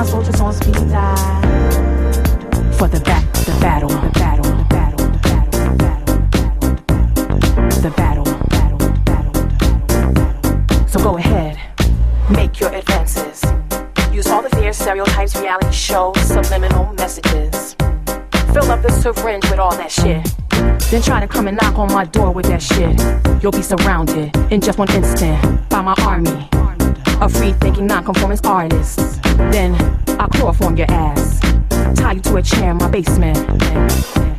my soldiers on speed dial for the back, the battle, the battle, the battle. So go ahead, make your advances. Use all the fears, stereotypes, reality shows, subliminal messages. Fill up the syringe with all that shit. Then try to come and knock on my door with that shit. You'll be surrounded in just one instant by my army of free thinking, non conformist artists. Then I'll chloroform your ass, tie you to a chair in my basement,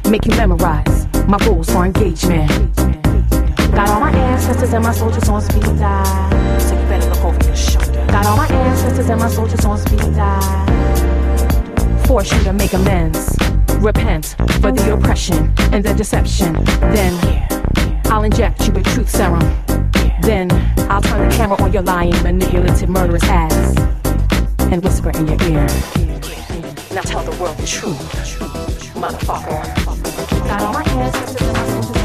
make you memorize my rules for engagement. Got all my ancestors and my soldiers on speed dial. So you better look over your shoulder. Got all my ancestors and my soldiers on speed dial. Force you to make amends. Repent for the oppression and the deception. Then I'll inject you with truth serum. Then I'll turn the camera on your lying, manipulative, murderous ass and whisper in your ear. Now tell the world the truth, motherfucker. Got all my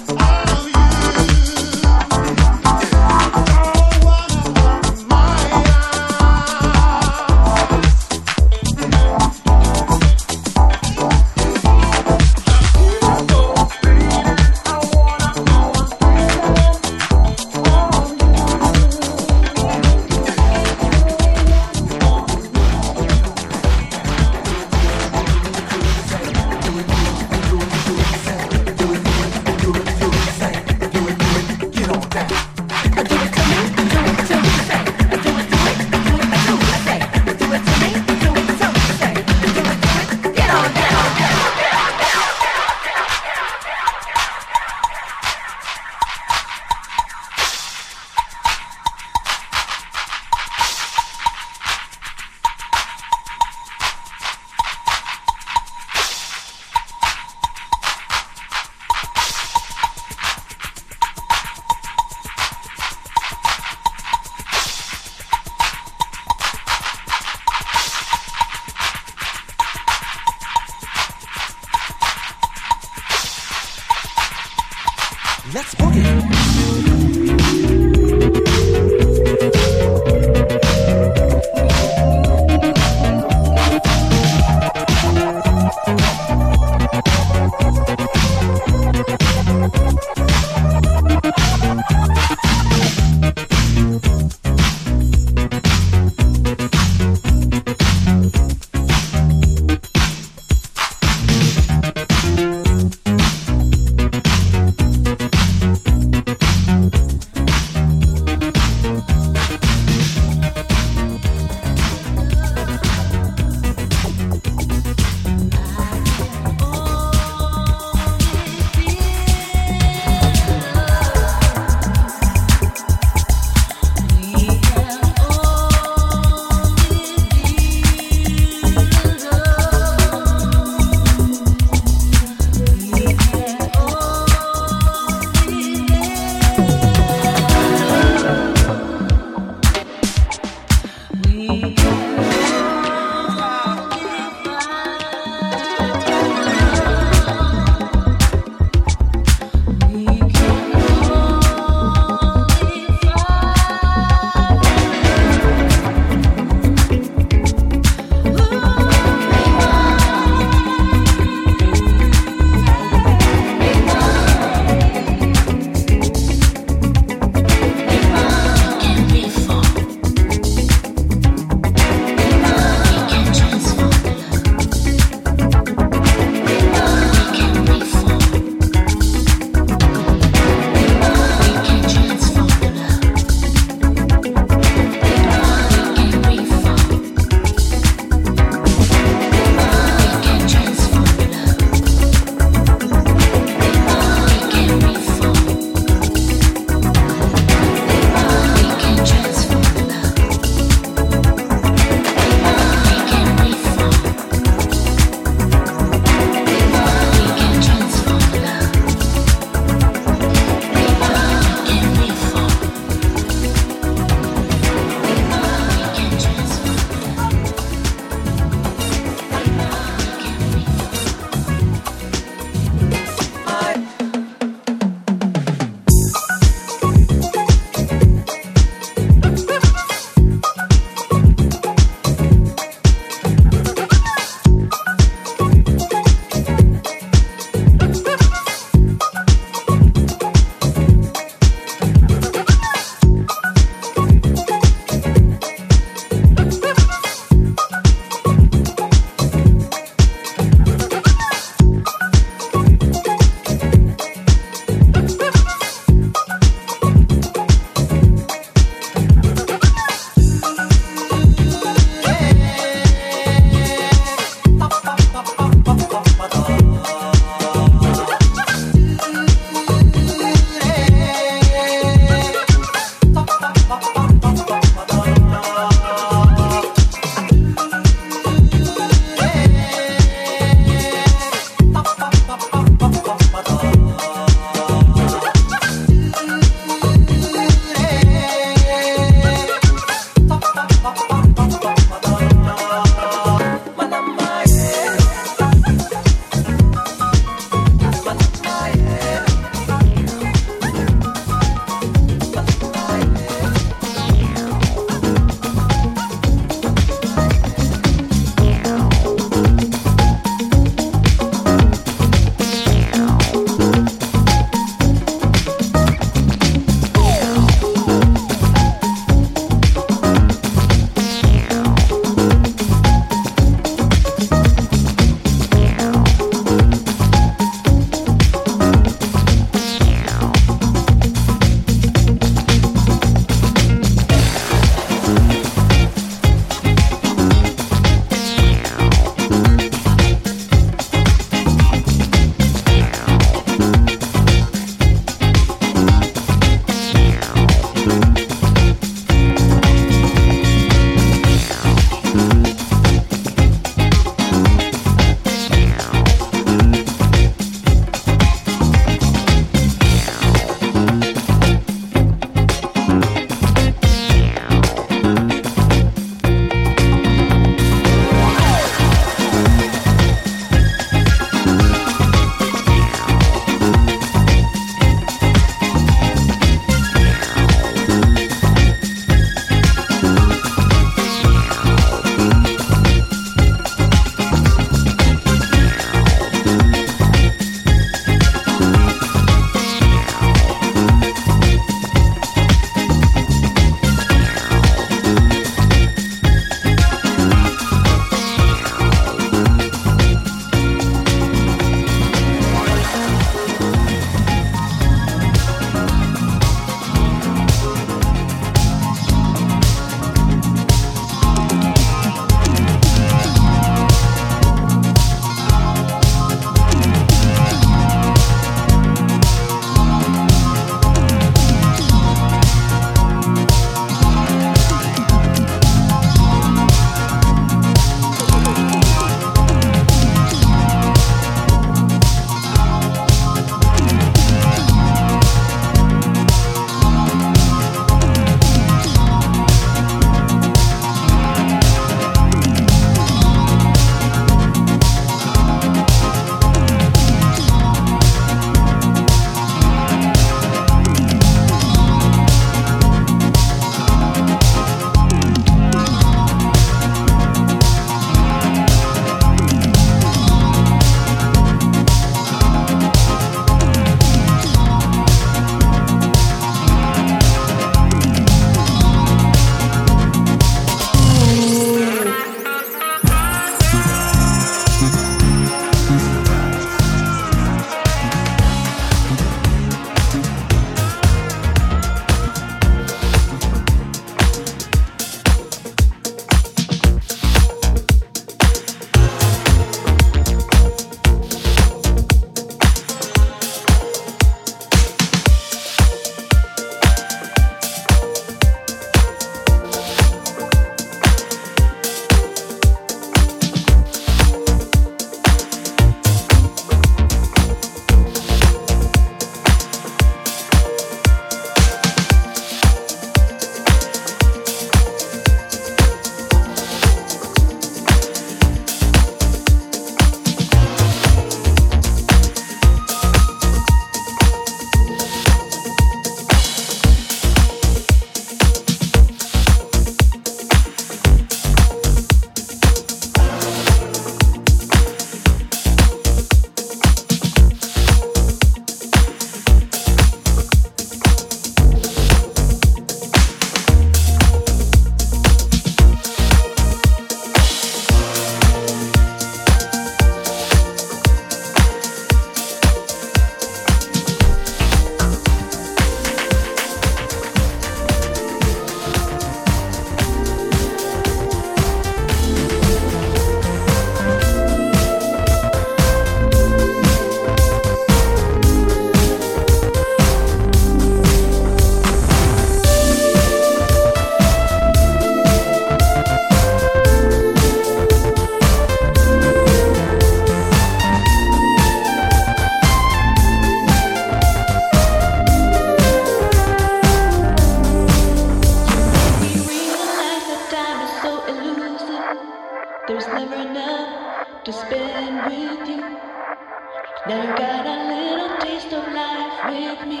Now you got a little taste of life with me.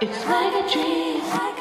It's like a dream.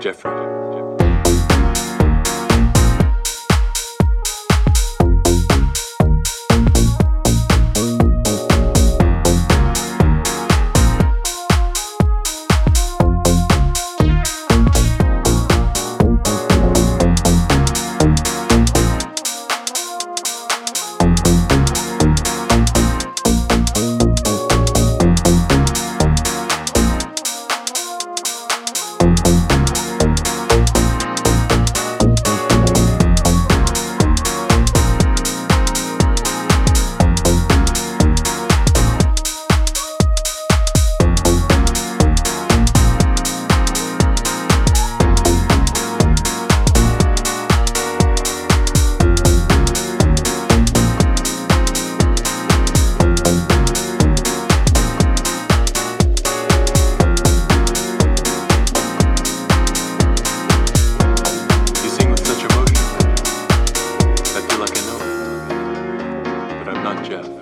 Jeffrey. Jeff.